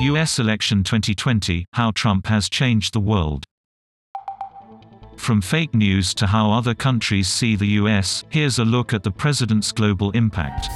US Election 2020 How Trump Has Changed the World. From fake news to how other countries see the US, here's a look at the president's global impact.